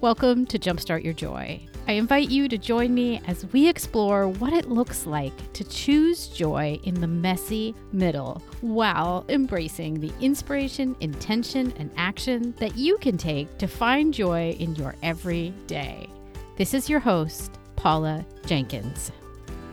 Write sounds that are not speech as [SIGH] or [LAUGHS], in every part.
Welcome to Jumpstart Your Joy. I invite you to join me as we explore what it looks like to choose joy in the messy middle while embracing the inspiration, intention, and action that you can take to find joy in your everyday. This is your host, Paula Jenkins.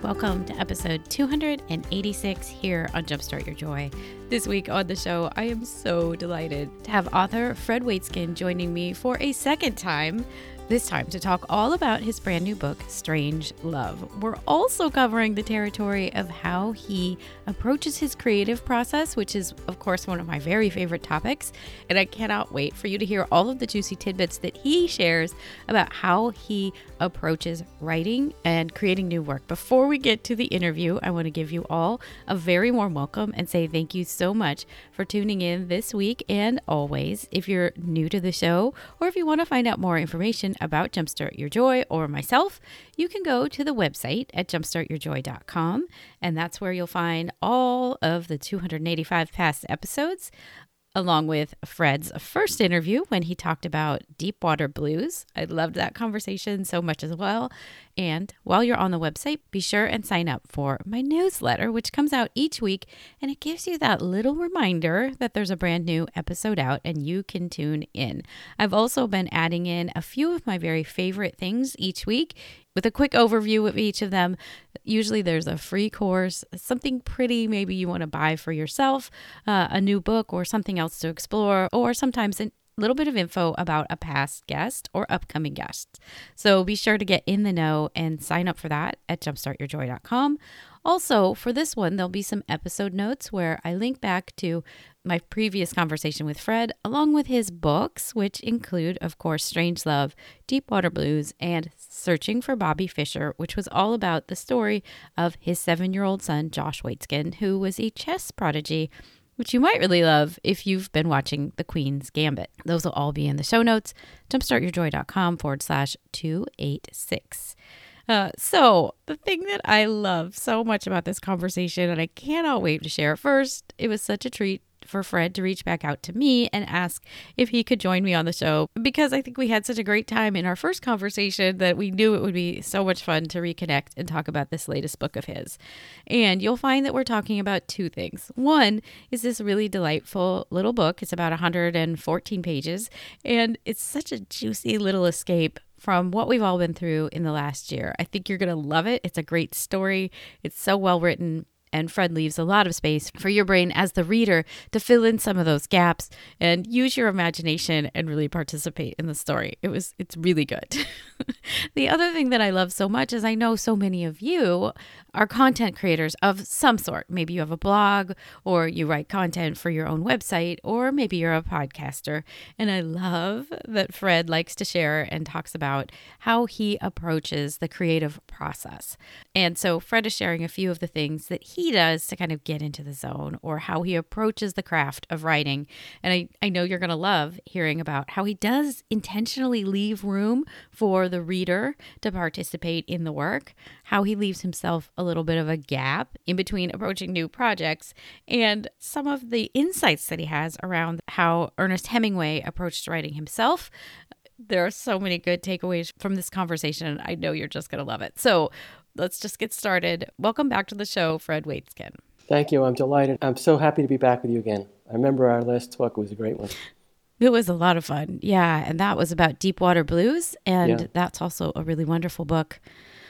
Welcome to episode 286 here on Jumpstart Your Joy. This week on the show, I am so delighted to have author Fred Waitzkin joining me for a second time this time to talk all about his brand new book, Strange Love. We're also covering the territory of how he approaches his creative process, which is, of course, one of my very favorite topics. And I cannot wait for you to hear all of the juicy tidbits that he shares about how he approaches writing and creating new work. Before we get to the interview, I want to give you all a very warm welcome and say thank you so much for tuning in this week and always. If you're new to the show or if you want to find out more information about Jumpstart Your Joy or myself, you can go to the website at jumpstartyourjoy.com, and that's where you'll find all of the 285 past episodes along with Fred's first interview when he talked about Deepwater Blues. I loved that conversation so much as well. And while you're on the website, be sure and sign up for my newsletter, which comes out each week. And it gives you that little reminder that there's a brand new episode out and you can tune in. I've also been adding in a few of my very favorite things each week with a quick overview of each of them. Usually there's a free course, something pretty maybe you want to buy for yourself, uh, a new book, or something else to explore, or sometimes a little bit of info about a past guest or upcoming guests. So be sure to get in the know and sign up for that at jumpstartyourjoy.com. Also, for this one, there'll be some episode notes where I link back to my previous conversation with Fred, along with his books, which include, of course, Strange Love, Deepwater Blues, and Searching for Bobby Fischer, which was all about the story of his seven year old son, Josh Waitzkin, who was a chess prodigy which you might really love if you've been watching The Queen's Gambit. Those will all be in the show notes, jumpstartyourjoy.com forward slash 286. Uh, so, the thing that I love so much about this conversation, and I cannot wait to share it first, it was such a treat for Fred to reach back out to me and ask if he could join me on the show because I think we had such a great time in our first conversation that we knew it would be so much fun to reconnect and talk about this latest book of his. And you'll find that we're talking about two things. One is this really delightful little book, it's about 114 pages, and it's such a juicy little escape from what we've all been through in the last year. I think you're going to love it. It's a great story. It's so well written. And Fred leaves a lot of space for your brain as the reader to fill in some of those gaps and use your imagination and really participate in the story. It was it's really good. [LAUGHS] the other thing that I love so much is I know so many of you are content creators of some sort. Maybe you have a blog or you write content for your own website or maybe you're a podcaster. And I love that Fred likes to share and talks about how he approaches the creative process. And so Fred is sharing a few of the things that he does to kind of get into the zone or how he approaches the craft of writing. And I, I know you're going to love hearing about how he does intentionally leave room for the reader to participate in the work, how he leaves himself a little bit of a gap in between approaching new projects, and some of the insights that he has around how Ernest Hemingway approached writing himself. There are so many good takeaways from this conversation. I know you're just going to love it. So let's just get started. Welcome back to the show, Fred Waitzkin. Thank you. I'm delighted. I'm so happy to be back with you again. I remember our last talk was a great one. It was a lot of fun. Yeah. And that was about Deepwater Blues. And yeah. that's also a really wonderful book.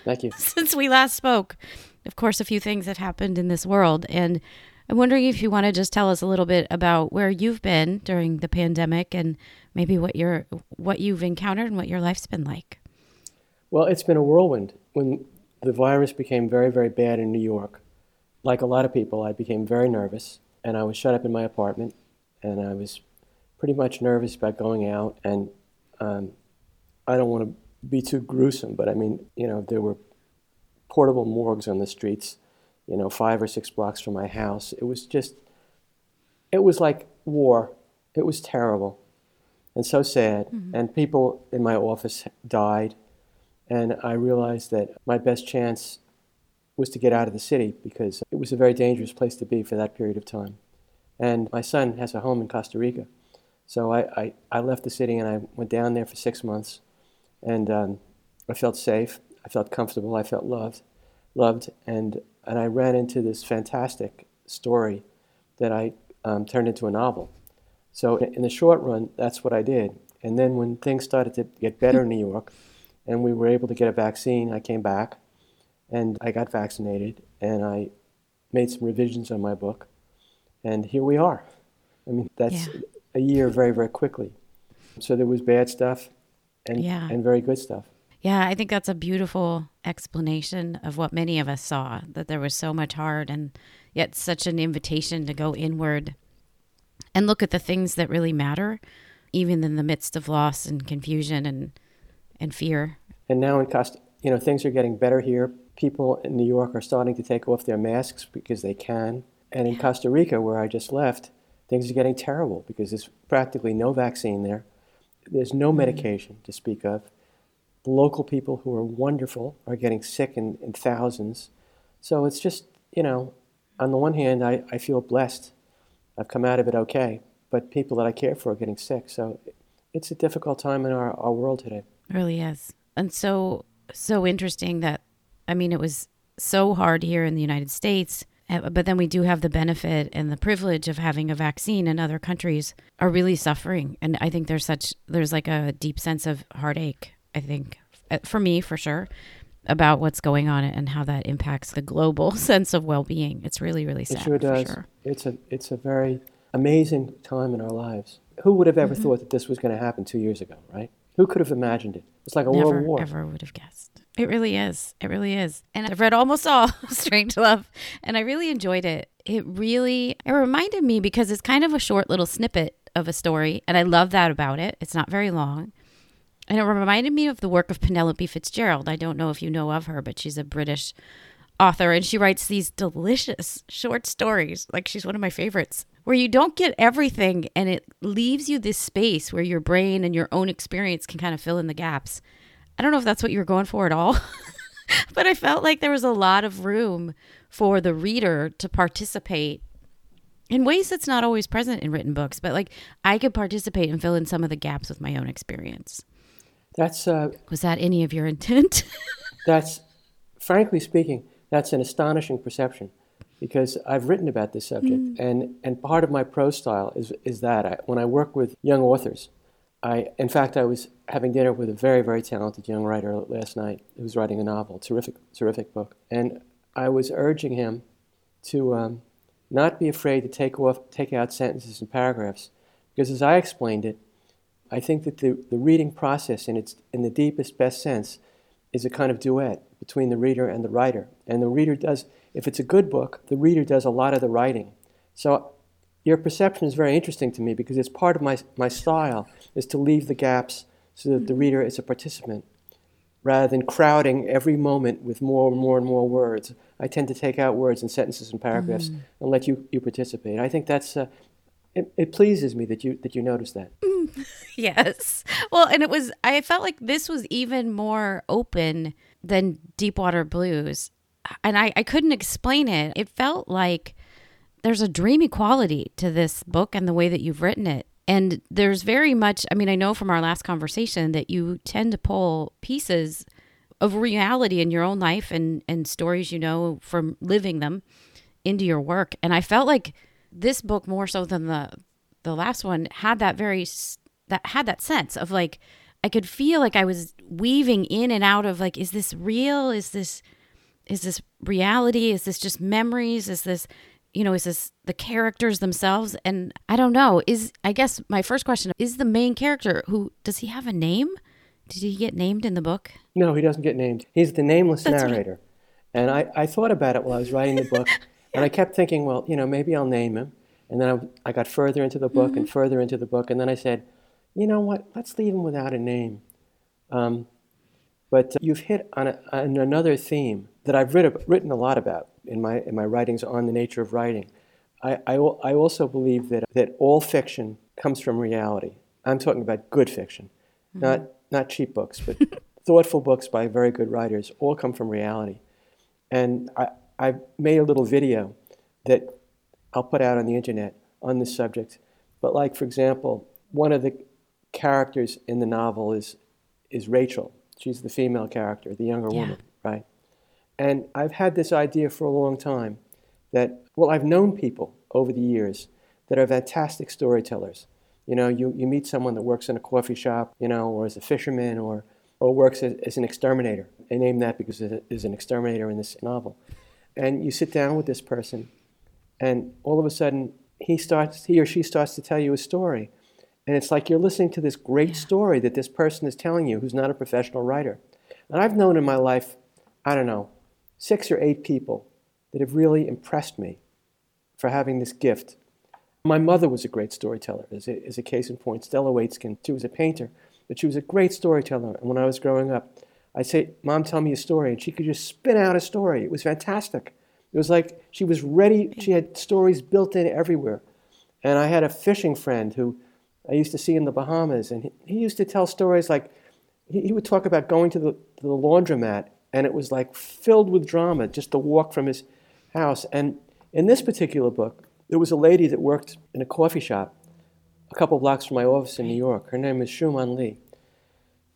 Thank you. [LAUGHS] Since we last spoke, of course, a few things have happened in this world. And I'm wondering if you want to just tell us a little bit about where you've been during the pandemic and maybe what you're what you've encountered and what your life's been like. Well, it's been a whirlwind. When the virus became very, very bad in New York, like a lot of people, I became very nervous and I was shut up in my apartment and I was pretty much nervous about going out. And um, I don't want to be too gruesome, but I mean, you know, there were portable morgues on the streets, you know, five or six blocks from my house. It was just, it was like war. It was terrible and so sad. Mm-hmm. And people in my office died. And I realized that my best chance was to get out of the city because it was a very dangerous place to be for that period of time. And my son has a home in Costa Rica. So I, I, I left the city and I went down there for six months and um, I felt safe. I felt comfortable. I felt loved, loved, and and I ran into this fantastic story that I um, turned into a novel. So in the short run, that's what I did. And then when things started to get better in New York, and we were able to get a vaccine, I came back, and I got vaccinated, and I made some revisions on my book, and here we are. I mean, that's yeah. a year very, very quickly. So there was bad stuff, and yeah. and very good stuff. Yeah, I think that's a beautiful explanation of what many of us saw that there was so much hard and yet such an invitation to go inward and look at the things that really matter, even in the midst of loss and confusion and and fear. And now in Costa, you know, things are getting better here. People in New York are starting to take off their masks because they can. And in yeah. Costa Rica, where I just left, things are getting terrible because there's practically no vaccine there. There's no mm-hmm. medication to speak of. The local people who are wonderful are getting sick in, in thousands. So it's just, you know, on the one hand, I, I feel blessed. I've come out of it okay. But people that I care for are getting sick. So it's a difficult time in our, our world today. It really is. And so, so interesting that, I mean, it was so hard here in the United States uh, but then we do have the benefit and the privilege of having a vaccine and other countries are really suffering and i think there's such there's like a deep sense of heartache i think uh, for me for sure about what's going on and how that impacts the global [LAUGHS] sense of well-being it's really really sad it sure does sure. it's a it's a very amazing time in our lives who would have ever mm-hmm. thought that this was going to happen two years ago right who could have imagined it it's like a Never, world war ever would have guessed it really is. It really is. And I've read almost all [LAUGHS] Strangelove, and I really enjoyed it. It really it reminded me because it's kind of a short little snippet of a story, and I love that about it. It's not very long. And it reminded me of the work of Penelope Fitzgerald. I don't know if you know of her, but she's a British author and she writes these delicious short stories. Like she's one of my favorites, where you don't get everything and it leaves you this space where your brain and your own experience can kind of fill in the gaps. I don't know if that's what you were going for at all, [LAUGHS] but I felt like there was a lot of room for the reader to participate in ways that's not always present in written books, but like I could participate and fill in some of the gaps with my own experience. That's uh, was that any of your intent? [LAUGHS] that's frankly speaking, that's an astonishing perception because I've written about this subject, mm. and and part of my prose style is is that I, when I work with young authors, I, in fact, I was having dinner with a very, very talented young writer last night who was writing a novel, terrific, terrific book, and I was urging him to um, not be afraid to take off, take out sentences and paragraphs, because as I explained it, I think that the, the reading process, in its in the deepest, best sense, is a kind of duet between the reader and the writer, and the reader does. If it's a good book, the reader does a lot of the writing. So your perception is very interesting to me because it's part of my, my style is to leave the gaps so that the reader is a participant rather than crowding every moment with more and more and more words. I tend to take out words and sentences and paragraphs mm. and let you, you participate. I think that's uh, it, it, pleases me that you that you noticed that. Mm. [LAUGHS] yes. Well, and it was I felt like this was even more open than Deepwater Blues. And I, I couldn't explain it. It felt like there's a dreamy quality to this book and the way that you've written it. And there's very much, I mean, I know from our last conversation that you tend to pull pieces of reality in your own life and, and stories you know from living them into your work. And I felt like this book, more so than the, the last one, had that very, that had that sense of like, I could feel like I was weaving in and out of like, is this real? Is this, is this reality? Is this just memories? Is this, you know, is this the characters themselves? And I don't know. Is I guess my first question is the main character who does he have a name? Did he get named in the book? No, he doesn't get named. He's the nameless That's narrator. Right. And I, I thought about it while I was writing the book, [LAUGHS] and I kept thinking, well, you know, maybe I'll name him. And then I, I got further into the book mm-hmm. and further into the book, and then I said, you know what? Let's leave him without a name. Um, but uh, you've hit on, a, on another theme that I've writ, written a lot about in my, in my writings on the nature of writing. I, I, I also believe that, that all fiction comes from reality. I'm talking about good fiction, mm-hmm. not, not cheap books, but [LAUGHS] thoughtful books by very good writers, all come from reality. And I, I've made a little video that I'll put out on the internet on this subject. But, like, for example, one of the characters in the novel is, is Rachel. She's the female character, the younger Yeah. woman, right? And I've had this idea for a long time that, well, I've known people over the years that are fantastic storytellers. You know, you, you meet someone that works in a coffee shop, you know, or as a fisherman or, or works as, as an exterminator. I name that because there's an exterminator in this novel. And you sit down with this person, and all of a sudden, he, starts, he or she starts to tell you a story. And it's like you're listening to this great story that this person is telling you who's not a professional writer. And I've known in my life, I don't know, six or eight people that have really impressed me for having this gift. My mother was a great storyteller, as a, a case in point. Stella Waitzkin, she was a painter, but she was a great storyteller. And when I was growing up, I'd say, Mom, tell me a story. And she could just spin out a story. It was fantastic. It was like she was ready, she had stories built in everywhere. And I had a fishing friend who I used to see in the Bahamas, and he, he used to tell stories like he, he would talk about going to the, the laundromat, and it was like filled with drama just to walk from his house. And in this particular book, there was a lady that worked in a coffee shop a couple blocks from my office in New York. Her name is Shuman Lee.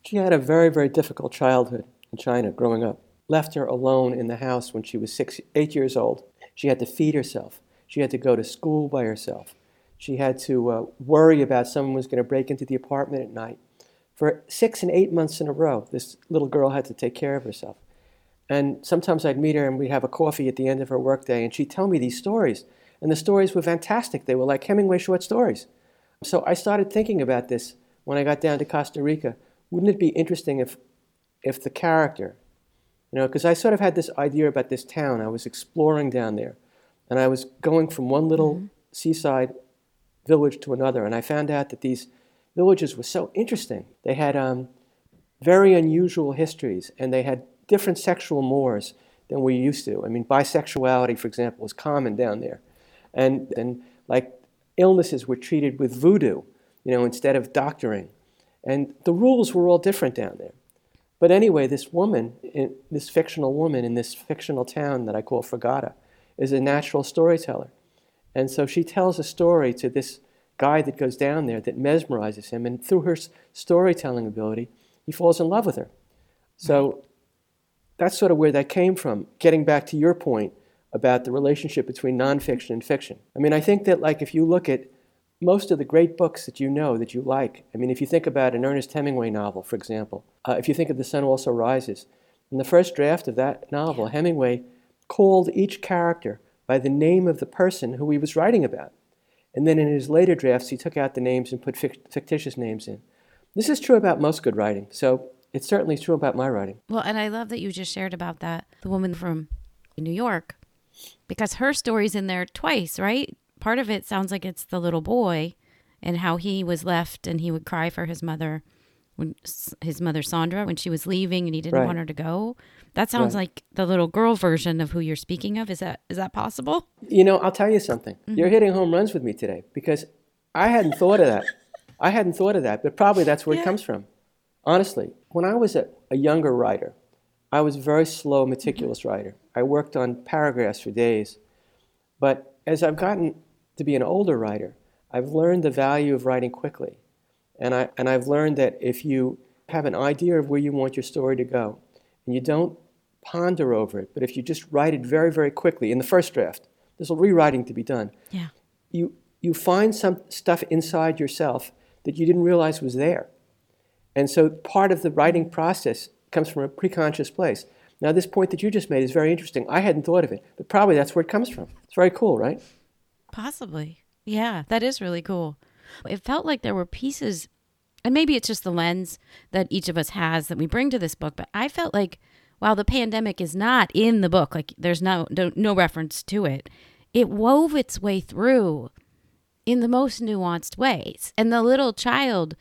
She had a very, very difficult childhood in China growing up. Left her alone in the house when she was six, eight years old. She had to feed herself. She had to go to school by herself. She had to uh, worry about someone was going to break into the apartment at night. For six and eight months in a row, this little girl had to take care of herself. And sometimes I'd meet her and we'd have a coffee at the end of her workday, and she'd tell me these stories. And the stories were fantastic. They were like Hemingway short stories. So I started thinking about this when I got down to Costa Rica. Wouldn't it be interesting if, if the character, you know, because I sort of had this idea about this town. I was exploring down there, and I was going from one little seaside village to another, and I found out that these villages were so interesting. They had um, very unusual histories, and they had different sexual mores than we used to. I mean, bisexuality, for example, was common down there, and and like illnesses were treated with voodoo, you know, instead of doctoring, and the rules were all different down there. But anyway, this woman, this fictional woman in this fictional town that I call Fragata, is a natural storyteller. And so she tells a story to this guy that goes down there that mesmerizes him. And through her storytelling ability, he falls in love with her. So that's sort of where that came from. Getting back to your point about the relationship between nonfiction and fiction. I mean, I think that, like, if you look at most of the great books that you know that you like, I mean, if you think about an Ernest Hemingway novel, for example, uh, if you think of The Sun Also Rises, in the first draft of that novel, Hemingway called each character by the name of the person who he was writing about. And then in his later drafts, he took out the names and put fictitious names in. This is true about most good writing, so it's certainly true about my writing. Well, and I love that you just shared about that the woman from New York because her story's in there twice, right? Part of it sounds like it's the little boy and how he was left and he would cry for his mother when his mother Sandra when she was leaving and he didn't Right. want her to go. That sounds Right. like the little girl version of who you're speaking of. Is that is that possible? You know, I'll tell you something. Mm-hmm. You're hitting home runs with me today because I hadn't thought of that. I hadn't thought of that, but probably that's where Yeah. it comes from. Honestly, when I was a, a younger writer, I was a very slow, mm-hmm. meticulous writer. I worked on paragraphs for days. But as I've gotten to be an older writer, I've learned the value of writing quickly. And, I, and I've learned that if you have an idea of where you want your story to go, and you don't ponder over it, but if you just write it very, very quickly in the first draft, there's a rewriting to be done. Yeah. You, you find some stuff inside yourself that you didn't realize was there. And so part of the writing process comes from a preconscious place. Now, this point that you just made is very interesting. I hadn't thought of it, but probably that's where it comes from. It's very cool, right? Possibly. Yeah, that is really cool. It felt like there were pieces, and maybe it's just the lens that each of us has that we bring to this book, but I felt like while the pandemic is not in the book, like there's no, no, no reference to it, it wove its way through in the most nuanced ways. And the little child,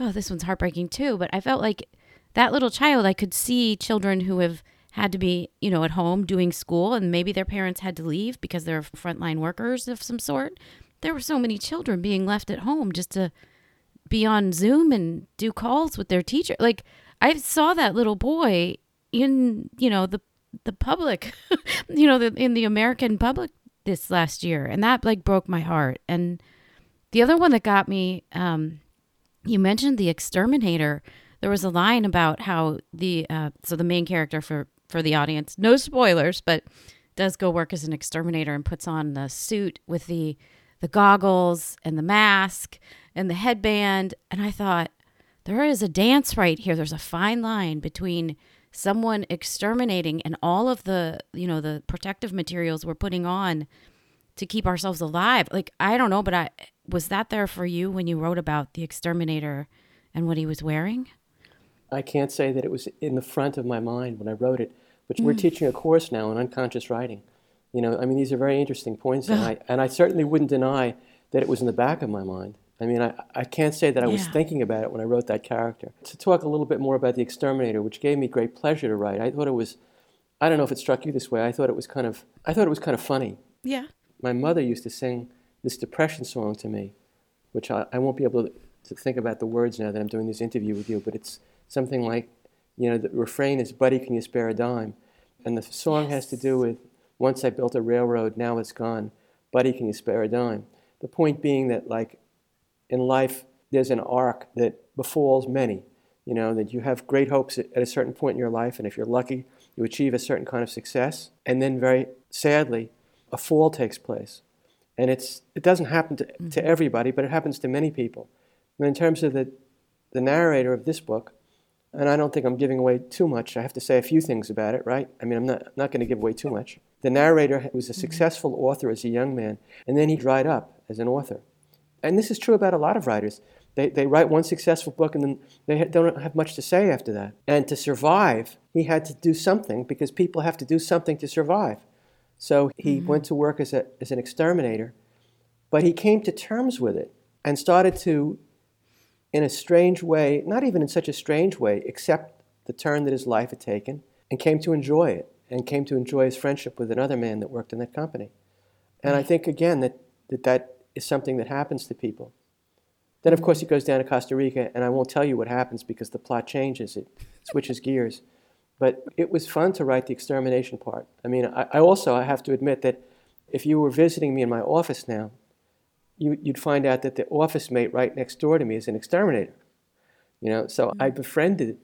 oh, this one's heartbreaking too, but I felt like that little child, I could see children who have had to be, you know, at home doing school and maybe their parents had to leave because they're frontline workers of some sort. There were so many children being left at home just to be on Zoom and do calls with their teacher. Like I saw that little boy in, you know, the the public, [LAUGHS] you know, the, in the American public this last year, and that like broke my heart. And the other one that got me, um, you mentioned the exterminator. there was a line about how the uh, so the main character for for the audience, no spoilers, but does go work as an exterminator and puts on the suit with the the goggles and the mask and the headband, and I thought there is a dance right here. There's a fine line between someone exterminating and all of the you know the protective materials we're putting on to keep ourselves alive. Like I don't know, but I was that there for you when you wrote about the exterminator and what he was wearing? I can't say that it was in the front of my mind when I wrote it, but mm. we're teaching a course now on unconscious writing. You know, I mean, these are very interesting points, and I and I certainly wouldn't deny that it was in the back of my mind. I mean, I, I can't say that I was thinking about it when I wrote that character. To talk a little bit more about the exterminator, which gave me great pleasure to write, I thought it was, I don't know if it struck you this way. I thought it was kind of, I thought it was kind of funny. Yeah. My mother used to sing this depression song to me, which I, I won't be able to think about the words now that I'm doing this interview with you, but it's something like, you know, the refrain is, Buddy, can you spare a dime? And the song yes. has to do with, once I built a railroad, now it's gone. Buddy, can you spare a dime? The point being that, like, in life, there's an arc that befalls many. You know, that you have great hopes at a certain point in your life, and if you're lucky, you achieve a certain kind of success. And then, very sadly, a fall takes place. And it's, it doesn't happen to, mm-hmm. to everybody, but it happens to many people. And in terms of the, the narrator of this book, and I don't think I'm giving away too much. I have to say a few things about it, right? I mean, I'm not, not going to give away too much. The narrator was a successful author as a young man, and then he dried up as an author. And this is true about a lot of writers. They, they write one successful book and then they don't have much to say after that. And to survive, he had to do something because people have to do something to survive. So he mm-hmm. went to work as, a, as an exterminator, but he came to terms with it and started to, in a strange way, not even in such a strange way, accept the turn that his life had taken and came to enjoy it and came to enjoy his friendship with another man that worked in that company. And I think, again, that that, that is something that happens to people. Then, of course, he goes down to Costa Rica, and I won't tell you what happens because the plot changes, it switches gears. But it was fun to write the extermination part. I mean, I, I also I have to admit that if you were visiting me in my office now, you, would find out that the office mate right next door to me is an exterminator. You know, so I mm-hmm. befriended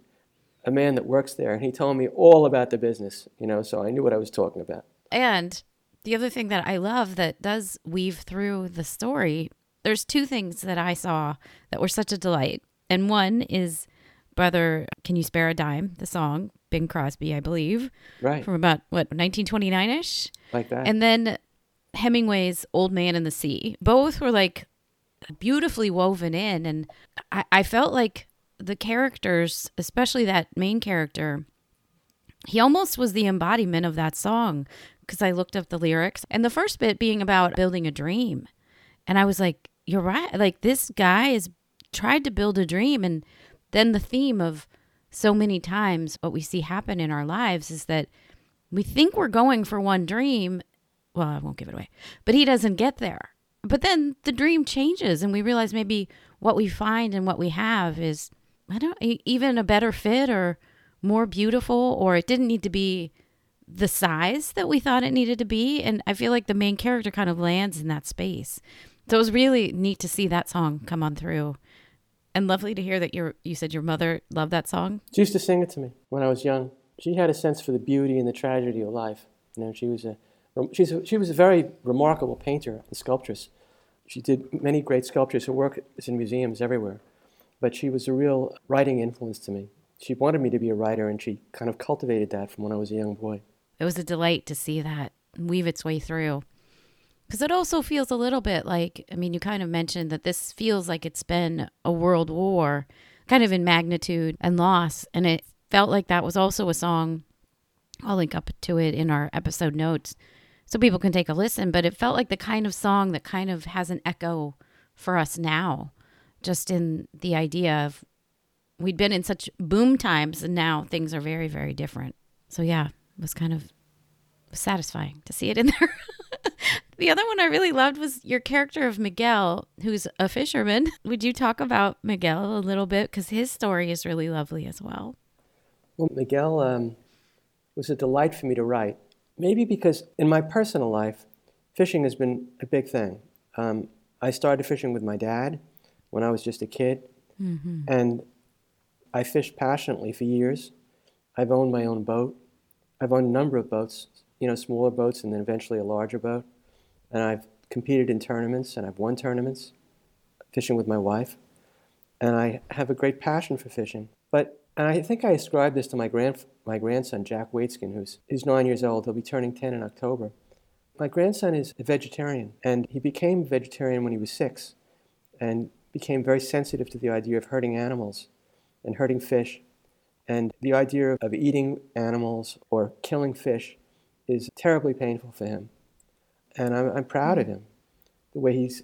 a man that works there, and he told me all about the business. You know, so I knew what I was talking about. And the other thing that I love that does weave through the story, there's two things that I saw that were such a delight. And one is Brother Can You Spare a Dime, the song, Bing Crosby, I believe. Right. From about, what, 1929 ish? Like that. And then Hemingway's Old Man in the Sea. Both were like beautifully woven in. And I, I felt like the characters, especially that main character, he almost was the embodiment of that song because I looked up the lyrics. And the first bit being about building a dream. And I was like, you're right. Like this guy has tried to build a dream. And then the theme of so many times what we see happen in our lives is that we think we're going for one dream. Well, I won't give it away, but he doesn't get there. But then the dream changes and we realize maybe what we find and what we have is, I don't even a better fit or more beautiful, or it didn't need to be the size that we thought it needed to be. And I feel like the main character kind of lands in that space. So it was really neat to see that song come on through. And lovely to hear that your you said your mother loved that song. She used to sing it to me when I was young. She had a sense for the beauty and the tragedy of life. You know, she was a she's a, she was a very remarkable painter and sculptress. She did many great sculptures. Her work is in museums everywhere. But she was a real writing influence to me. She wanted me to be a writer, and she kind of cultivated that from when I was a young boy it was a delight to see that weave its way through. Because it also feels a little bit like, I mean, you kind of mentioned that this feels like it's been a world war, kind of in magnitude and loss. And it felt like that was also a song. I'll link up to it in our episode notes so people can take a listen. But it felt like the kind of song that kind of has an echo for us now, just in the idea of we'd been in such boom times and now things are very, very different. So, yeah, it was kind of satisfying to see it in [LAUGHS] there. the other one I really loved was your character of Miguel, who's a fisherman. [LAUGHS] Would you talk about Miguel a little bit? Because his story is really lovely as well. Well, Miguel um, was a delight for me to write. Maybe because in my personal life, fishing has been a big thing. Um, I started fishing with my dad when I was just a kid. Mm-hmm. And I fished passionately for years. I've owned my own boat. I've owned a number of boats, you know, smaller boats and then eventually a larger boat. And I've competed in tournaments and I've won tournaments fishing with my wife. And I have a great passion for fishing. But, and I think I ascribe this to my, grand, my grandson, Jack Waitzkin, who's, who's nine years old. He'll be turning 10 in October. My grandson is a vegetarian, and he became vegetarian when he was six and became very sensitive to the idea of hurting animals and hurting fish. And the idea of eating animals or killing fish is terribly painful for him. And I'm, I'm proud of him, the way he's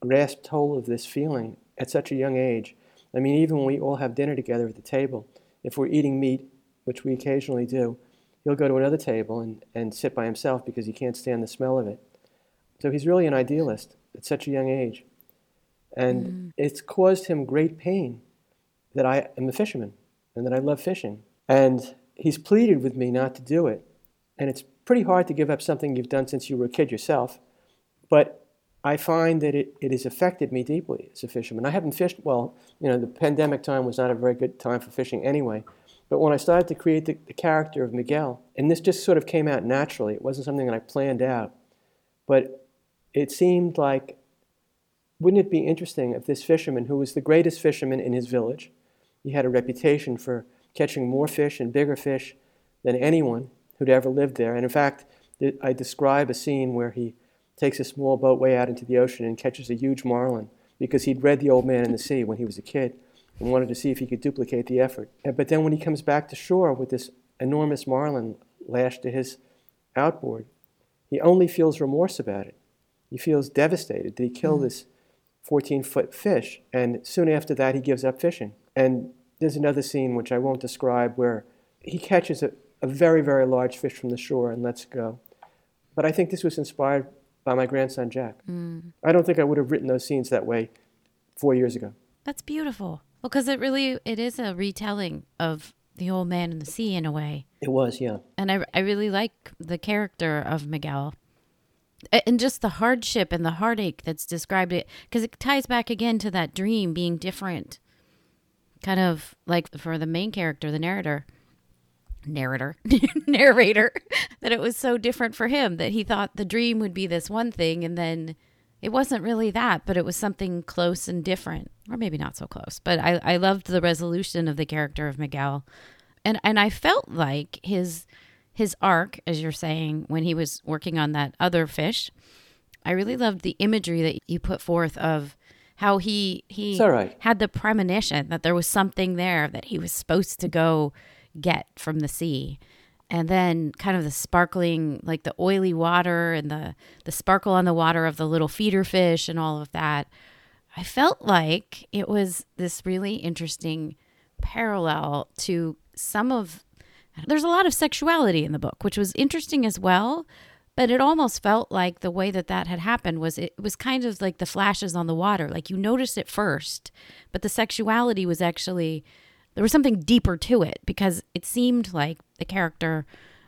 grasped hold of this feeling at such a young age. I mean, even when we all have dinner together at the table, if we're eating meat, which we occasionally do, he'll go to another table and, and sit by himself because he can't stand the smell of it. So he's really an idealist at such a young age. And mm. it's caused him great pain that I am a fisherman and that I love fishing. And he's pleaded with me not to do it. And it's pretty hard to give up something you've done since you were a kid yourself. But I find that it, it has affected me deeply as a fisherman. I haven't fished, well, you know, the pandemic time was not a very good time for fishing anyway. But when I started to create the, the character of Miguel, and this just sort of came out naturally, it wasn't something that I planned out, but it seemed like, wouldn't it be interesting if this fisherman, who was the greatest fisherman in his village, he had a reputation for catching more fish and bigger fish than anyone who'd ever lived there. And in fact, I describe a scene where he takes a small boat way out into the ocean and catches a huge marlin because he'd read The Old Man and the Sea when he was a kid and wanted to see if he could duplicate the effort. But then when he comes back to shore with this enormous marlin lashed to his outboard, he only feels remorse about it. He feels devastated. that he killed mm. this 14 foot fish? And soon after that, he gives up fishing. And there's another scene which I won't describe where he catches a, a very, very large fish from the shore and lets go. But I think this was inspired by my grandson Jack. Mm. I don't think I would have written those scenes that way four years ago. That's beautiful. Well, because it really it is a retelling of the old man and the sea in a way. It was, yeah. And I I really like the character of Miguel, and just the hardship and the heartache that's described it because it ties back again to that dream being different, kind of like for the main character, the narrator. Narrator, [LAUGHS] narrator, that it was so different for him that he thought the dream would be this one thing, and then it wasn't really that, but it was something close and different, or maybe not so close. But I, I loved the resolution of the character of Miguel, and and I felt like his his arc, as you're saying, when he was working on that other fish. I really loved the imagery that you put forth of how he he right. had the premonition that there was something there that he was supposed to go get from the sea and then kind of the sparkling like the oily water and the the sparkle on the water of the little feeder fish and all of that i felt like it was this really interesting parallel to some of there's a lot of sexuality in the book which was interesting as well but it almost felt like the way that that had happened was it was kind of like the flashes on the water like you noticed it first but the sexuality was actually there was something deeper to it because it seemed like the character,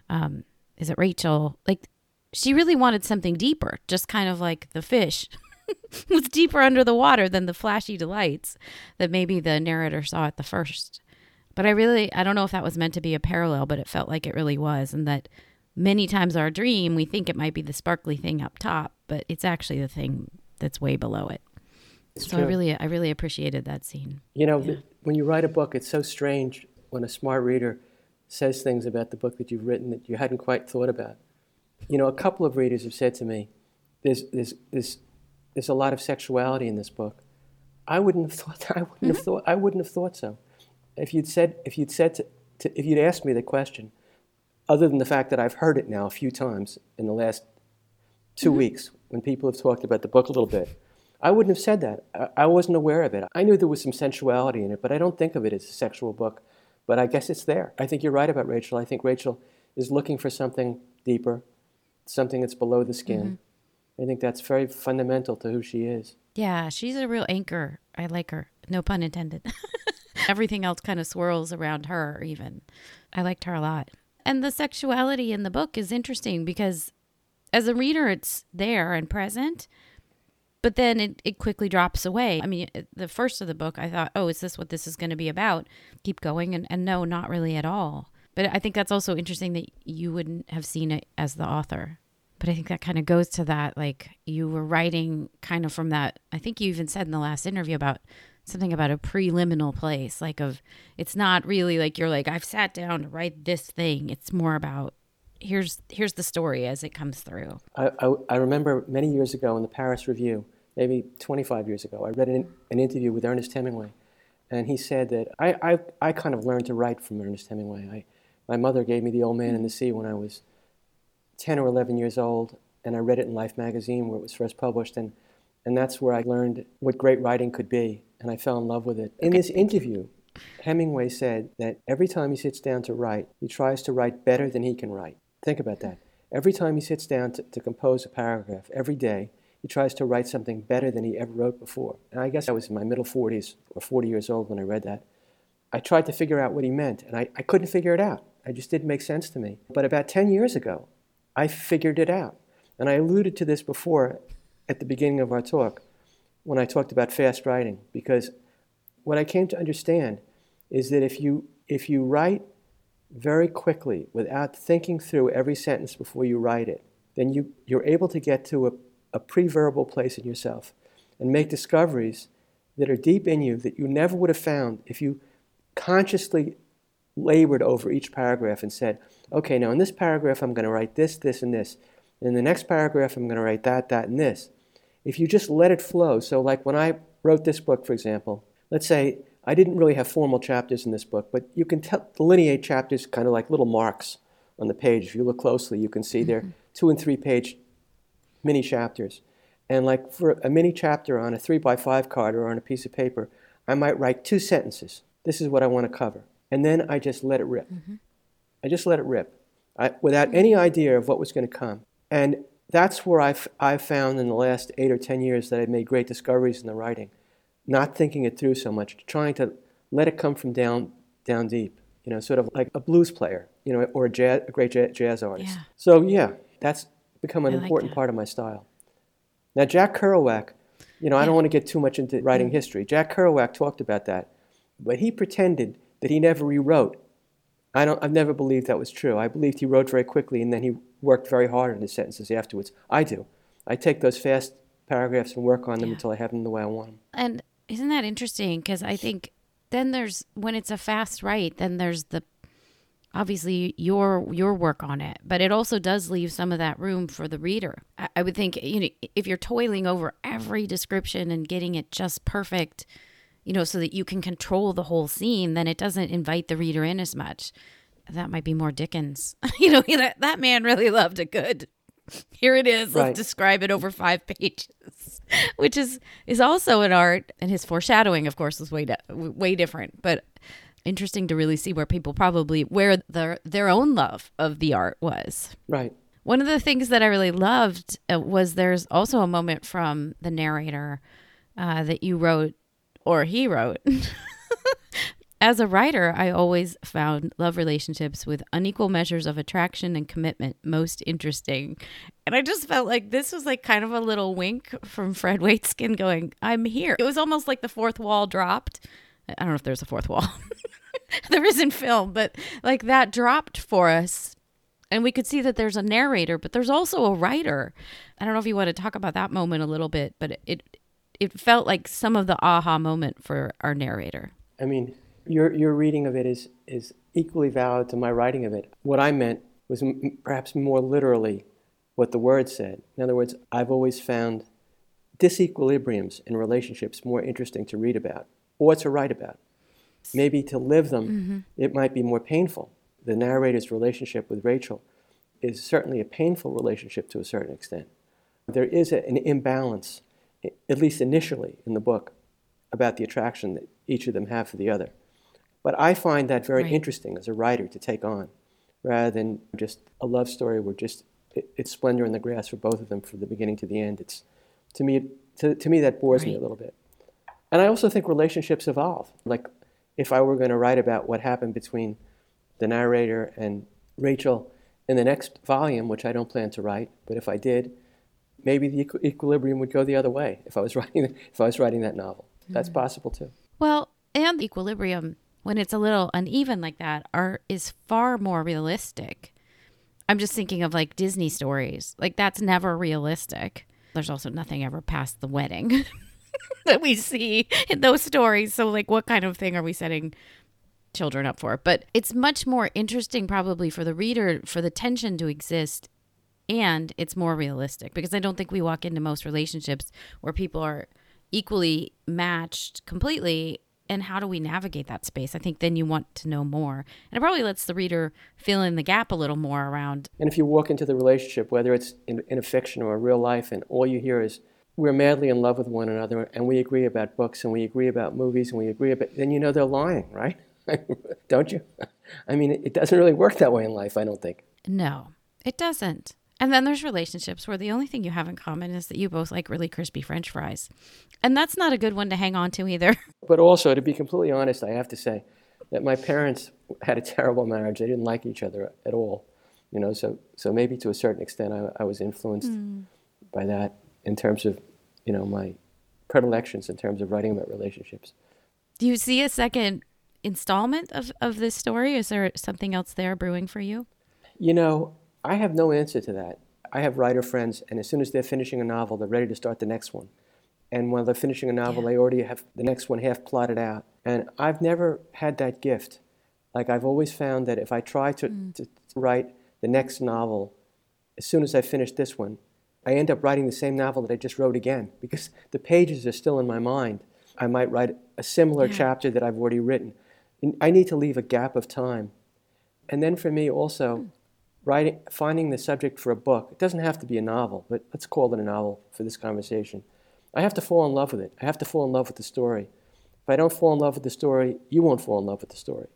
um, is it Rachel? Like she really wanted something deeper, just kind of like the fish [LAUGHS] was deeper under the water than the flashy delights that maybe the narrator saw at the first. But I really, I don't know if that was meant to be a parallel, but it felt like it really was. And that many times our dream, we think it might be the sparkly thing up top, but it's actually the thing that's way below it. It's so true. I really, I really appreciated that scene. You know, yeah. when you write a book, it's so strange when a smart reader says things about the book that you've written that you hadn't quite thought about. You know, a couple of readers have said to me, "There's, there's, there's, there's a lot of sexuality in this book." I wouldn't have thought. [LAUGHS] I wouldn't mm-hmm. have thought. I wouldn't have thought so. If you'd said, if you'd said, to, to, if you'd asked me the question, other than the fact that I've heard it now a few times in the last 2 mm-hmm. weeks when people have talked about the book a little bit, I wouldn't have said that. I, I wasn't aware of it. I knew there was some sensuality in it, but I don't think of it as a sexual book. But I guess it's there. I think you're right about Rachel. I think Rachel is looking for something deeper, something that's below the skin. Mm-hmm. I think that's very fundamental to who she is. Yeah, she's a real anchor. I like her. No pun intended. [LAUGHS] Everything else kind of swirls around her, even. I liked her a lot. And the sexuality in the book is interesting because as a reader, it's there and present but then it, it quickly drops away. I mean, the first of the book, I thought, oh, is this what this is going to be about? Keep going. And, and no, not really at all. But I think that's also interesting that you wouldn't have seen it as the author. But I think that kind of goes to that, like you were writing kind of from that. I think you even said in the last interview about something about a preliminal place, like of it's not really like you're like I've sat down to write this thing. It's more about here's here's the story as it comes through. I, I, I remember many years ago in the Paris Review, maybe 25 years ago, I read an, an interview with Ernest Hemingway, and he said that I, I, I kind of learned to write from Ernest Hemingway. I, my mother gave me The Old Man and the Sea when I was 10 or 11 years old, and I read it in Life magazine where it was first published, and, and that's where I learned what great writing could be, and I fell in love with it. In this interview, Hemingway said that every time he sits down to write, he tries to write better than he can write. Think about that. Every time he sits down to, to compose a paragraph, every day, he tries to write something better than he ever wrote before. And I guess I was in my middle 40s or 40 years old when I read that. I tried to figure out what he meant, and I, I couldn't figure it out. It just didn't make sense to me. But about 10 years ago, I figured it out. And I alluded to this before at the beginning of our talk when I talked about fast writing, because what I came to understand is that if you, if you write very quickly without thinking through every sentence before you write it, then you, you're able to get to a, a pre-verbal place in yourself and make discoveries that are deep in you that you never would have found if you consciously labored over each paragraph and said, okay, now in this paragraph I'm going to write this, this, and this. In the next paragraph I'm going to write that, that, and this. If you just let it flow, so like when I wrote this book, for example, let's say I didn't really have formal chapters in this book, but you can t- delineate chapters kind of like little marks on the page. If you look closely, you can see mm-hmm. they're two and three page mini chapters. And like for a mini chapter on a three by five card or on a piece of paper, I might write two sentences. This is what I want to cover. And then I just let it rip. Mm-hmm. I just let it rip I, without mm-hmm. any idea of what was going to come. And that's where I've, I've found in the last eight or ten years that I've made great discoveries in the writing not thinking it through so much, trying to let it come from down down deep. You know, sort of like a blues player, you know, or a, jazz, a great jazz artist. Yeah. So yeah, that's become an I important like part of my style. Now, Jack Kerouac, you know, yeah. I don't want to get too much into writing mm history. Jack Kerouac talked about that, but he pretended that he never rewrote. I don't, I've never believed that was true. I believed he wrote very quickly and then he worked very hard on his sentences afterwards. I do. I take those fast paragraphs and work on them yeah. until I have them the way I want them. And isn't that interesting? Because I think then there's when it's a fast write, then there's the obviously your your work on it, but it also does leave some of that room for the reader. I, I would think you know if you're toiling over every description and getting it just perfect, you know, so that you can control the whole scene, then it doesn't invite the reader in as much. That might be more Dickens. [LAUGHS] you know, that, that man really loved a good. [LAUGHS] Here it is. Right. Let's describe it over five pages. [LAUGHS] which is is also an art, and his foreshadowing, of course, was way way different. But interesting to really see where people probably where their their own love of the art was. Right. One of the things that I really loved uh, was there's also a moment from the narrator uh, that you wrote or he wrote As a writer, I always found love relationships with unequal measures of attraction and commitment most interesting. And I just felt like this was like kind of a little wink from Fred Waitzkin going, I'm here. It was almost like the fourth wall dropped. I don't know if there's a fourth wall. [LAUGHS] there is in film, but like that dropped for us. And we could see that there's a narrator, but there's also a writer. I don't know if you want to talk about that moment a little bit, but it it felt like some of the aha moment for our narrator. I mean, your, your reading of it is, is equally valid to my writing of it. What I meant was m- perhaps more literally what the word said. In other words, I've always found disequilibriums in relationships more interesting to read about or to write about. Maybe to live them, mm-hmm. it might be more painful. The narrator's relationship with Rachel is certainly a painful relationship to a certain extent. There is a, an imbalance, at least initially in the book, about the attraction that each of them have for the other. But I find that very right. interesting as a writer to take on, rather than just a love story where just it, it's splendor in the grass for both of them from the beginning to the end. It's to me, to, to me that bores right. me a little bit. And I also think relationships evolve. Like if I were going to write about what happened between the narrator and Rachel in the next volume, which I don't plan to write, but if I did, maybe the equi- equilibrium would go the other way if I was [LAUGHS] writing if I was writing that novel. That's Mm. possible too. Well, and equilibrium when it's a little uneven like that are is far more realistic. I'm just thinking of like Disney stories. Like that's never realistic. There's also nothing ever past the wedding [LAUGHS] that we see in those stories. So like what kind of thing are we setting children up for? But it's much more interesting probably for the reader for the tension to exist and it's more realistic because I don't think we walk into most relationships where people are equally matched completely. And how do we navigate that space? I think then you want to know more. And it probably lets the reader fill in the gap a little more around. And if you walk into the relationship, whether it's in, in a fiction or a real life, and all you hear is we're madly in love with one another, and we agree about books, and we agree about movies, and we agree about, then you know they're lying, right? [LAUGHS] don't you? [LAUGHS] I mean, it doesn't really work that way in life, I don't think. No, it doesn't. And then there's relationships where the only thing you have in common is that you both like really crispy french fries. And that's not a good one to hang on to either. [LAUGHS] But also, to be completely honest, I have to say that my parents had a terrible marriage. They didn't like each other at all, you know. So, so maybe to a certain extent, I, I was influenced hmm. by that in terms of, you know, my predilections in terms of writing about relationships. Do you see a second installment of, of this story? Is there something else there brewing for you? You know, I have no answer to that. I have writer friends, and as soon as they're finishing a novel, they're ready to start the next one. And while they're finishing a novel, Yeah. they already have the next one half plotted out. And I've never had that gift. Like, I've always found that if I try to, hmm. to, to write the next novel, as soon as I finish this one, I end up writing the same novel that I just wrote again because the pages are still in my mind. I might write a similar Yeah. chapter that I've already written. I need to leave a gap of time. And then for me also, hmm. Writing, finding the subject for a book, it doesn't have to be a novel, but let's call it a novel for this conversation. I have to fall in love with it. I have to fall in love with the story. If I don't fall in love with the story, you won't fall in love with the story.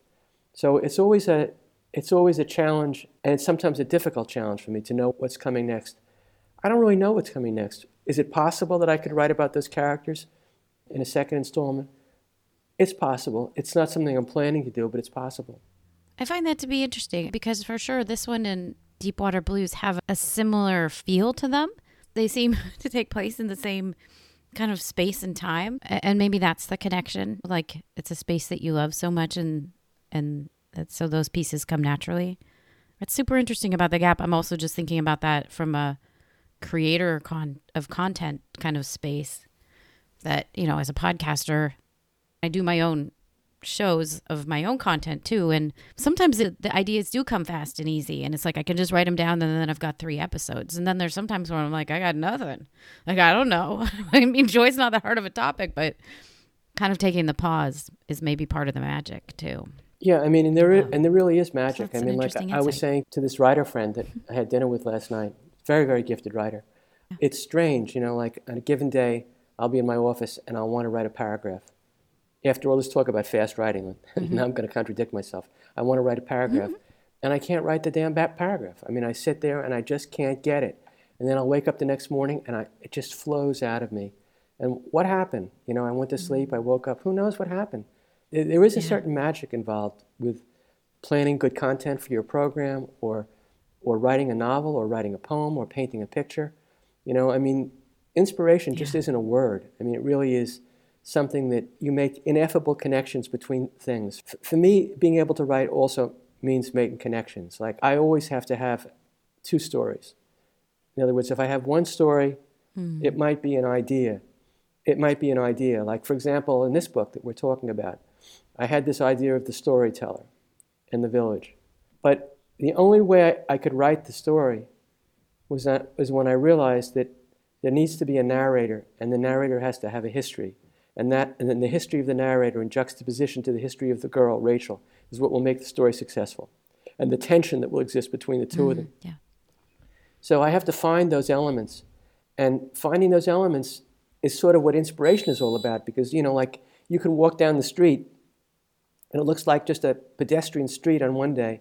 So it's always a, it's always a challenge, and it's sometimes a difficult challenge for me to know what's coming next. I don't really know what's coming next. Is it possible that I could write about those characters in a second installment? It's possible. It's not something I'm planning to do, but it's possible. I find that to be interesting because for sure this one and Deepwater Blues have a similar feel to them. They seem [LAUGHS] to take place in the same kind of space and time, and maybe that's the connection. Like it's a space that you love so much, and and so those pieces come naturally. It's super interesting about the gap. I'm also just thinking about that from a creator con- of content kind of space. That you know, as a podcaster, I do my own shows of my own content too. And sometimes it, the ideas do come fast and easy and it's like i can just write them down and then i've got three episodes. And then there's sometimes where i'm like i got nothing. Like i don't know. [LAUGHS] I mean joy's not that hard of a topic but kind of taking the pause is maybe part of the magic too. Yeah, I mean, and there, and there really is magic. that's I mean, like interesting I was saying to this writer friend that I had dinner with last night, very, very gifted writer. It's strange, you know, like on a given day, I'll be in my office and I'll want to write a paragraph. After all this talk about fast writing, [LAUGHS] Mm-hmm. now I'm going to contradict myself. I want to write a paragraph, and I can't write the damn ba- paragraph. I mean, I sit there and I just can't get it. And then I'll wake up the next morning and I, it just flows out of me. And what happened? You know, I went to sleep, I woke up, who knows what happened? There, there is a Yeah. certain magic involved with planning good content for your program or, or writing a novel or writing a poem or painting a picture. You know, I mean, inspiration just isn't a word. I mean, it really is something that you make ineffable connections between things. F- for me, being able to write also means making connections. Like, I always have to have two stories. In other words, if I have one story, hmm. it might be an idea. It might be an idea. Like, for example, in this book that we're talking about, I had this idea of the storyteller in the village. But the only way I could write the story was, that, was when I realized that there needs to be a narrator, and the narrator has to have a history. And, that, and then the history of the narrator in juxtaposition to the history of the girl, Rachel, is what will make the story successful. And the tension that will exist between the 2 of mm, them. yeah So I have to find those elements. And finding those elements is sort of what inspiration is all about because, you know, like you can walk down the street and it looks like just a pedestrian street on one day,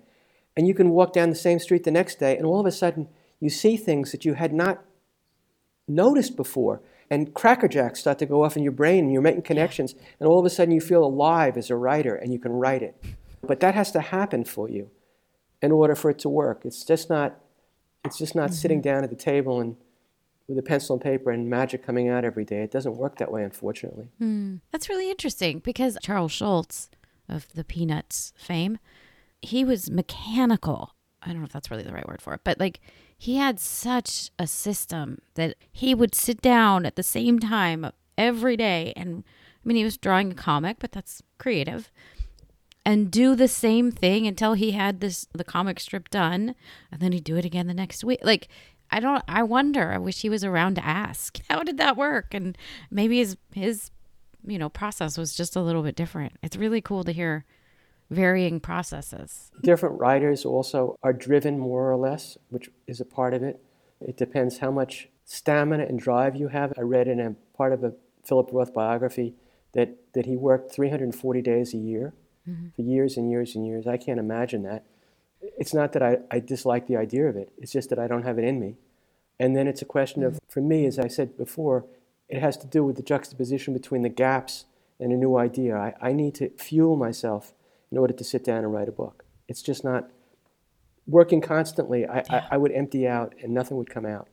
and you can walk down the same street the next day, and all of a sudden you see things that you had not noticed before. And crackerjacks start to go off in your brain, and you're making connections, and all of a sudden you feel alive as a writer and you can write it. But that has to happen for you in order for it to work. It's just not, it's just not sitting down at the table and with a pencil and paper and magic coming out every day. It doesn't work that way, unfortunately. Mm, that's really interesting because Charles Schulz of the Peanuts fame, he was mechanical. I don't know if that's really the right word for it, but like he had such a system that he would sit down at the same time every day and I mean he was drawing a comic, but that's creative. And do the same thing until he had this the comic strip done, and then he'd do it again the next week. Like I don't I wonder, I wish he was around to ask. [LAUGHS] How did that work? And maybe his his you know, process was just a little bit different. It's really cool to hear varying processes. Different writers also are driven more or less, which is a part of it. It depends how much stamina and drive you have. I read in a part of a Philip Roth biography that, that he worked 340 days a year mm-hmm. for years and years and years. I can't imagine that. It's not that I, I dislike the idea of it, it's just that I don't have it in me. And then it's a question of, for me, as I said before, it has to do with the juxtaposition between the gaps and a new idea. I, I need to fuel myself in order to sit down and write a book. It's just not working constantly. I, yeah. I, I, would empty out and nothing would come out.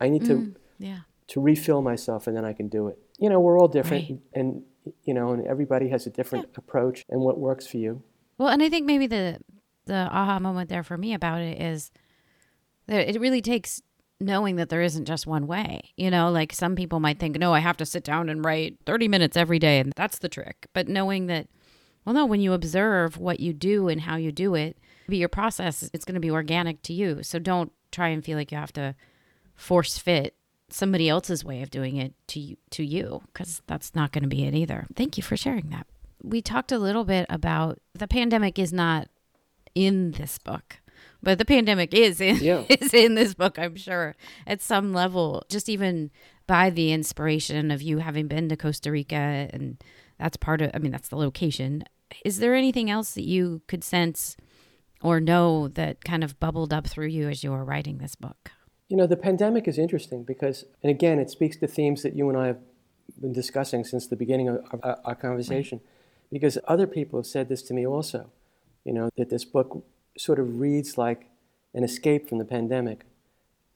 I need to mm, yeah. to refill myself and then I can do it. You know, we're all different right. and you know, and everybody has a different yeah. approach and what works for you. Well, and I think maybe the the aha moment there for me about it is that it really takes knowing that there isn't just one way. You know, like some people might think, no, I have to sit down and write 30 minutes every day, and that's the trick. But knowing that, well, no, when you observe what you do and how you do it, be your process, it's going to be organic to you. So don't try and feel like you have to force fit somebody else's way of doing it to you, to you because that's not going to be it either. Thank you for sharing that. We talked a little bit about the pandemic is not in this book but the pandemic is in yeah. [LAUGHS] is in this book i'm sure at some level just even by the inspiration of you having been to costa rica and that's part of i mean that's the location is there anything else that you could sense or know that kind of bubbled up through you as you were writing this book you know the pandemic is interesting because and again it speaks to themes that you and i have been discussing since the beginning of our, our conversation right. because other people have said this to me also you know that this book sort of reads like an escape from the pandemic.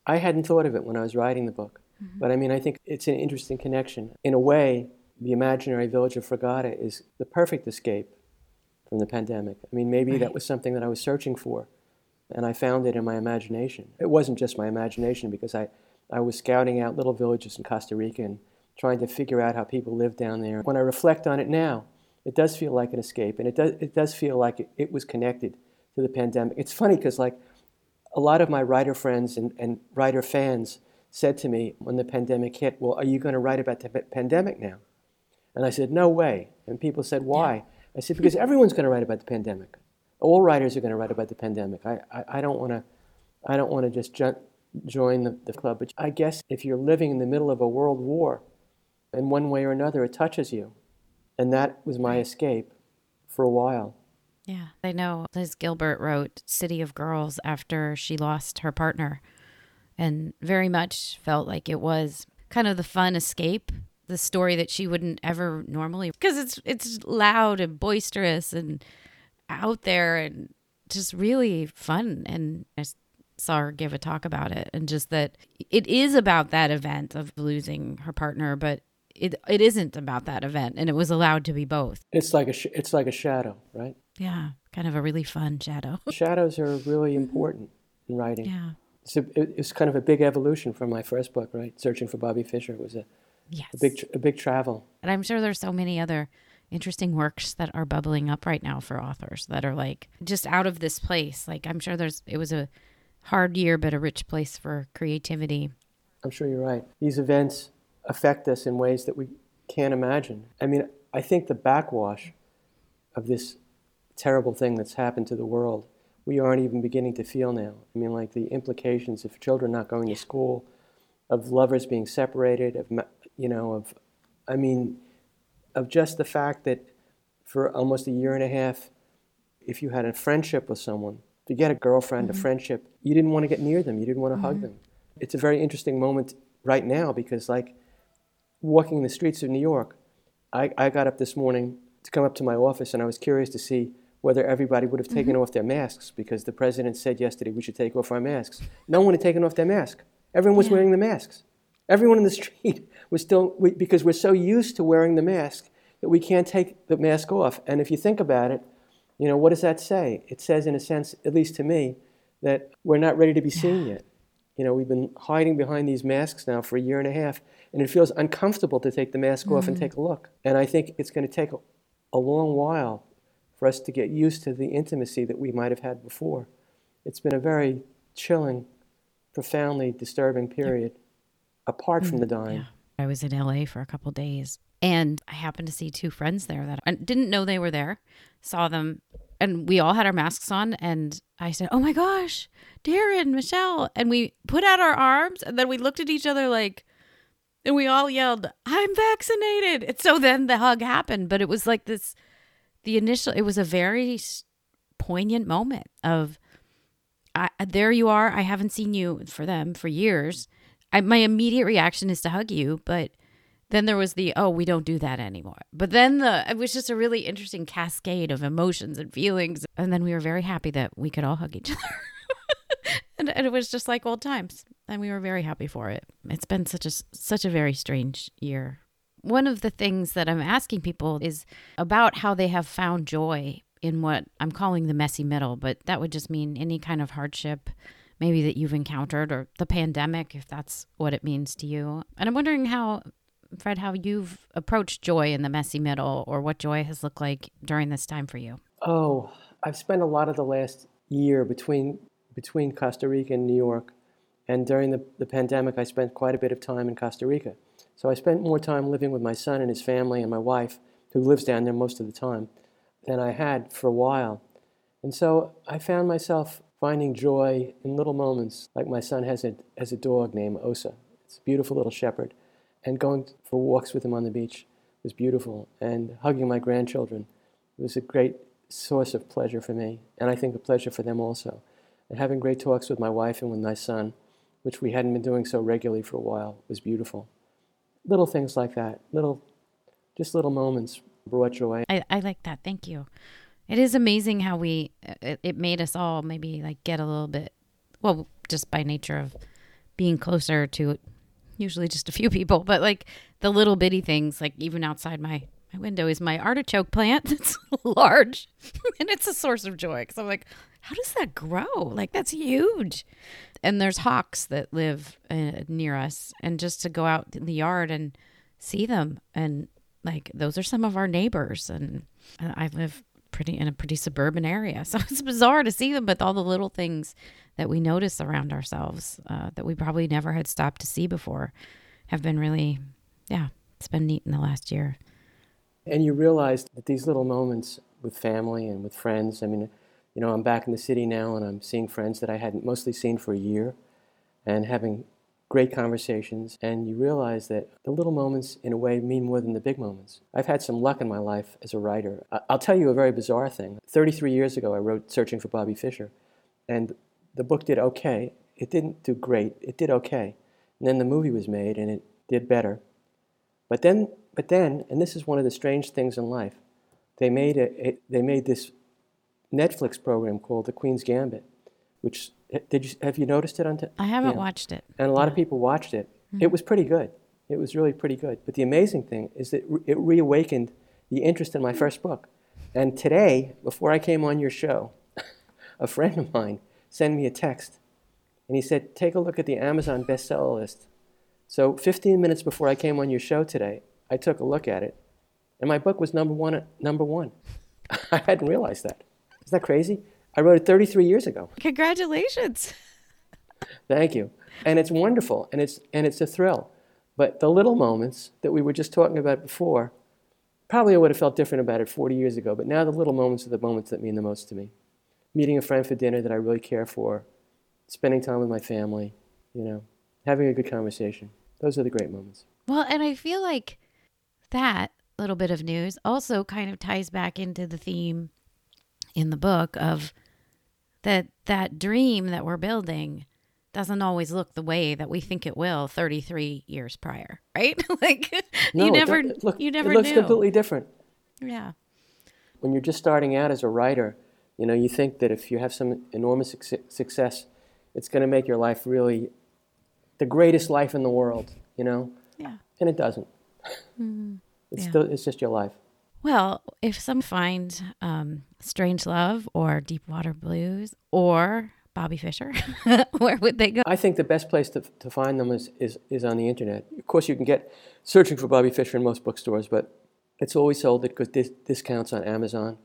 I hadn't thought of it when I was writing the book, mm-hmm. but I mean, I think it's an interesting connection. In a way, the imaginary village of Fragata is the perfect escape from the pandemic. I mean, maybe right. that was something that I was searching for, and I found it in my imagination. It wasn't just my imagination because I, I was scouting out little villages in Costa Rica and trying to figure out how people live down there. When I reflect on it now, it does feel like an escape, and it does, it does feel like it, it was connected to the pandemic. It's funny because, like, a lot of my writer friends and, and writer fans said to me when the pandemic hit, Well, are you going to write about the pandemic now? And I said, No way. And people said, Why? Yeah. I said, Because everyone's going to write about the pandemic. All writers are going to write about the pandemic. I, I, I don't want to. I don't want to just ju- join the, the club, but I guess if you're living in the middle of a world war, in one way or another, it touches you. And that was my escape for a while. Yeah, I know Liz Gilbert wrote City of Girls after she lost her partner and very much felt like it was kind of the fun escape, the story that she wouldn't ever normally because it's it's loud and boisterous and out there and just really fun and I saw her give a talk about it and just that it is about that event of losing her partner but it it isn't about that event and it was allowed to be both it's like a sh- it's like a shadow right yeah, kind of a really fun shadow. [LAUGHS] Shadows are really important in writing. Yeah. It's, a, it's kind of a big evolution from my first book, right? Searching for Bobby Fischer it was a, yes. a big a big travel. And I'm sure there's so many other interesting works that are bubbling up right now for authors that are like just out of this place. Like I'm sure there's it was a hard year but a rich place for creativity. I'm sure you're right. These events affect us in ways that we can't imagine. I mean, I think the backwash of this terrible thing that's happened to the world, we aren't even beginning to feel now. I mean, like the implications of children not going to school, of lovers being separated, of, you know, of, I mean, of just the fact that for almost a year and a half, if you had a friendship with someone, if you get a girlfriend, mm-hmm. a friendship, you didn't want to get near them, you didn't want to mm-hmm. hug them. It's a very interesting moment right now because, like, walking the streets of New York, I, I got up this morning to come up to my office and I was curious to see whether everybody would have taken mm-hmm. off their masks because the president said yesterday we should take off our masks. No one had taken off their mask. Everyone was yeah. wearing the masks. Everyone in the [LAUGHS] street was still, we, because we're so used to wearing the mask that we can't take the mask off. And if you think about it, you know, what does that say? It says, in a sense, at least to me, that we're not ready to be seen yet. You know, we've been hiding behind these masks now for a year and a half, and it feels uncomfortable to take the mask mm-hmm. off and mm-hmm. take a look. And I think it's going to take a, a long while for us to get used to the intimacy that we might have had before. It's been a very chilling, profoundly disturbing period, apart from the mm-hmm. dying. Yeah. I was in LA for a couple days, and I happened to see two friends there that I didn't know they were there. Saw them, and we all had our masks on. And I said, "Oh my gosh, Darren, Michelle!" And we put out our arms, and then we looked at each other like, and we all yelled, "I'm vaccinated!" And so then the hug happened, but it was like this. The initial, it was a very poignant moment of I, there you are. I haven't seen you for them for years. I, my immediate reaction is to hug you, but then there was the oh we don't do that anymore. But then the it was just a really interesting cascade of emotions and feelings, and then we were very happy that we could all hug each [LAUGHS] other, and, and it was just like old times, and we were very happy for it. It's been such a such a very strange year. One of the things that I'm asking people is about how they have found joy in what I'm calling the messy middle, but that would just mean any kind of hardship maybe that you've encountered or the pandemic if that's what it means to you. And I'm wondering how Fred how you've approached joy in the messy middle or what joy has looked like during this time for you. Oh, I've spent a lot of the last year between between Costa Rica and New York. And during the, the pandemic, I spent quite a bit of time in Costa Rica. So I spent more time living with my son and his family and my wife, who lives down there most of the time than I had for a while. And so I found myself finding joy in little moments, like my son has a, has a dog named Osa. It's a beautiful little shepherd. And going for walks with him on the beach was beautiful. And hugging my grandchildren was a great source of pleasure for me, and I think a pleasure for them also. And having great talks with my wife and with my son, which we hadn't been doing so regularly for a while, was beautiful. Little things like that, little, just little moments brought joy. I, I like that. Thank you. It is amazing how we it, it made us all maybe like get a little bit well just by nature of being closer to usually just a few people, but like the little bitty things like even outside my my window is my artichoke plant. [LAUGHS] It's large [LAUGHS] and it's a source of joy because I'm like, how does that grow? Like that's huge. And there's hawks that live uh, near us, and just to go out in the yard and see them and like those are some of our neighbors and I live pretty in a pretty suburban area. [LAUGHS] So it's bizarre to see them, but all the little things that we notice around ourselves uh, that we probably never had stopped to see before have been really, yeah, it's been neat in the last year. And you realize that these little moments with family and with friends, I mean, you know, I'm back in the city now and I'm seeing friends that I hadn't mostly seen for a year and having great conversations, and you realize that the little moments, in a way, mean more than the big moments. I've had some luck in my life as a writer. I'll tell you a very bizarre thing. 33 years ago, I wrote Searching for Bobby Fischer, and the book did okay. It didn't do great, it did okay. And then the movie was made, and it did better. But then, but then, and this is one of the strange things in life, they made, a, a they made this Netflix program called The Queen's Gambit, which did you have you noticed it on? T- I haven't yeah. watched it. And a lot of people watched it. Mm-hmm. It was pretty good. It was really pretty good. But the amazing thing is that it reawakened the interest in my first book. And today, before I came on your show, [LAUGHS] a friend of mine sent me a text, and he said, "Take a look at the Amazon bestseller list." So 15 minutes before I came on your show today, I took a look at it, and my book was number one. Number one. [LAUGHS] I hadn't realized that. Isn't that crazy? I wrote it 33 years ago. Congratulations. Thank you. And it's wonderful and it's and it's a thrill. But the little moments that we were just talking about before, probably I would have felt different about it 40 years ago, but now the little moments are the moments that mean the most to me. Meeting a friend for dinner that I really care for, spending time with my family, you know, having a good conversation. Those are the great moments. Well, and I feel like that little bit of news also kind of ties back into the theme in the book of that that dream that we're building doesn't always look the way that we think it will 33 years prior, [LAUGHS] right? [LAUGHS] like no, you never look, you never it looks knew. completely different. Yeah. When you're just starting out as a writer, you know, you think that if you have some enormous success, it's going to make your life really the greatest life in the world. you know? Yeah. And it doesn't. Mm-hmm. it's, yeah. still, it's just your life. Well, if some find um, Strange Love or Deep Water Blues or Bobby Fischer, [LAUGHS] where would they go? I think the best place to, to find them is, is, is on the internet. Of course, you can get searching for Bobby Fischer in most bookstores, but it's always sold at good dis- discounts on Amazon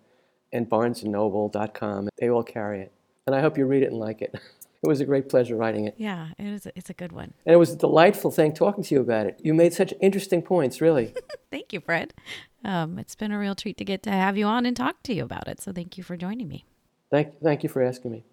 and BarnesandNoble.com. They all carry it. And I hope you read it and like it. [LAUGHS] It was a great pleasure writing it. Yeah, it is. A, it's a good one. And it was a delightful thing talking to you about it. You made such interesting points, really. [LAUGHS] Thank you, Fred. Um, it's been a real treat to get to have you on and talk to you about it. So thank you for joining me. thank, thank you for asking me.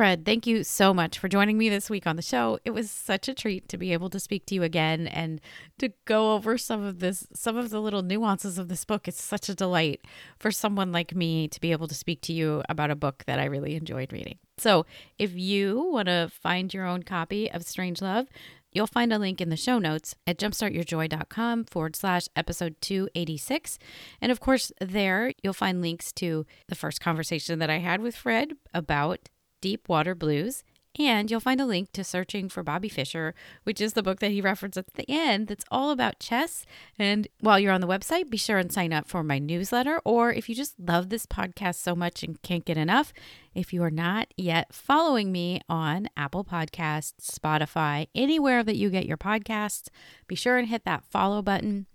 Fred, thank you so much for joining me this week on the show. It was such a treat to be able to speak to you again and to go over some of this, some of the little nuances of this book. It's such a delight for someone like me to be able to speak to you about a book that I really enjoyed reading. So, if you want to find your own copy of Strange Love, You'll find a link in the show notes at jumpstartyourjoy.com forward slash episode 286. And of course, there you'll find links to the first conversation that I had with Fred about Deep Water Blues. And you'll find a link to Searching for Bobby Fischer, which is the book that he referenced at the end that's all about chess. And while you're on the website, be sure and sign up for my newsletter. Or if you just love this podcast so much and can't get enough, if you are not yet following me on Apple Podcasts, Spotify, anywhere that you get your podcasts, be sure and hit that follow button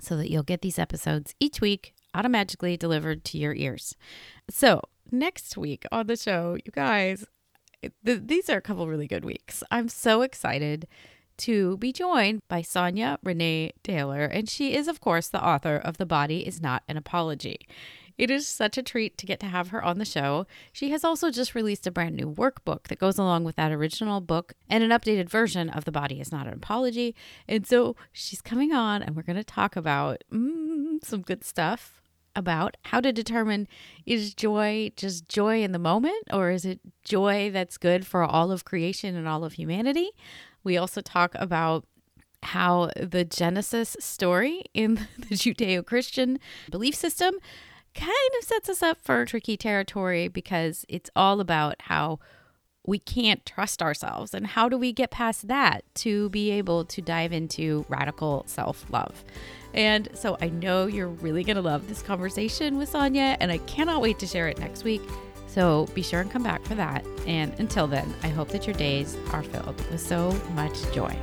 so that you'll get these episodes each week automatically delivered to your ears. So, next week on the show, you guys, th- these are a couple really good weeks. I'm so excited to be joined by Sonya Renee Taylor, and she is, of course, the author of The Body is Not an Apology. It is such a treat to get to have her on the show. She has also just released a brand new workbook that goes along with that original book and an updated version of The Body is Not an Apology. And so she's coming on, and we're going to talk about mm, some good stuff about how to determine is joy just joy in the moment or is it joy that's good for all of creation and all of humanity? We also talk about how the Genesis story in [LAUGHS] the Judeo Christian belief system kind of sets us up for tricky territory because it's all about how we can't trust ourselves and how do we get past that to be able to dive into radical self love. And so I know you're really going to love this conversation with Sonya, and I cannot wait to share it next week. So be sure and come back for that. And until then, I hope that your days are filled with so much joy.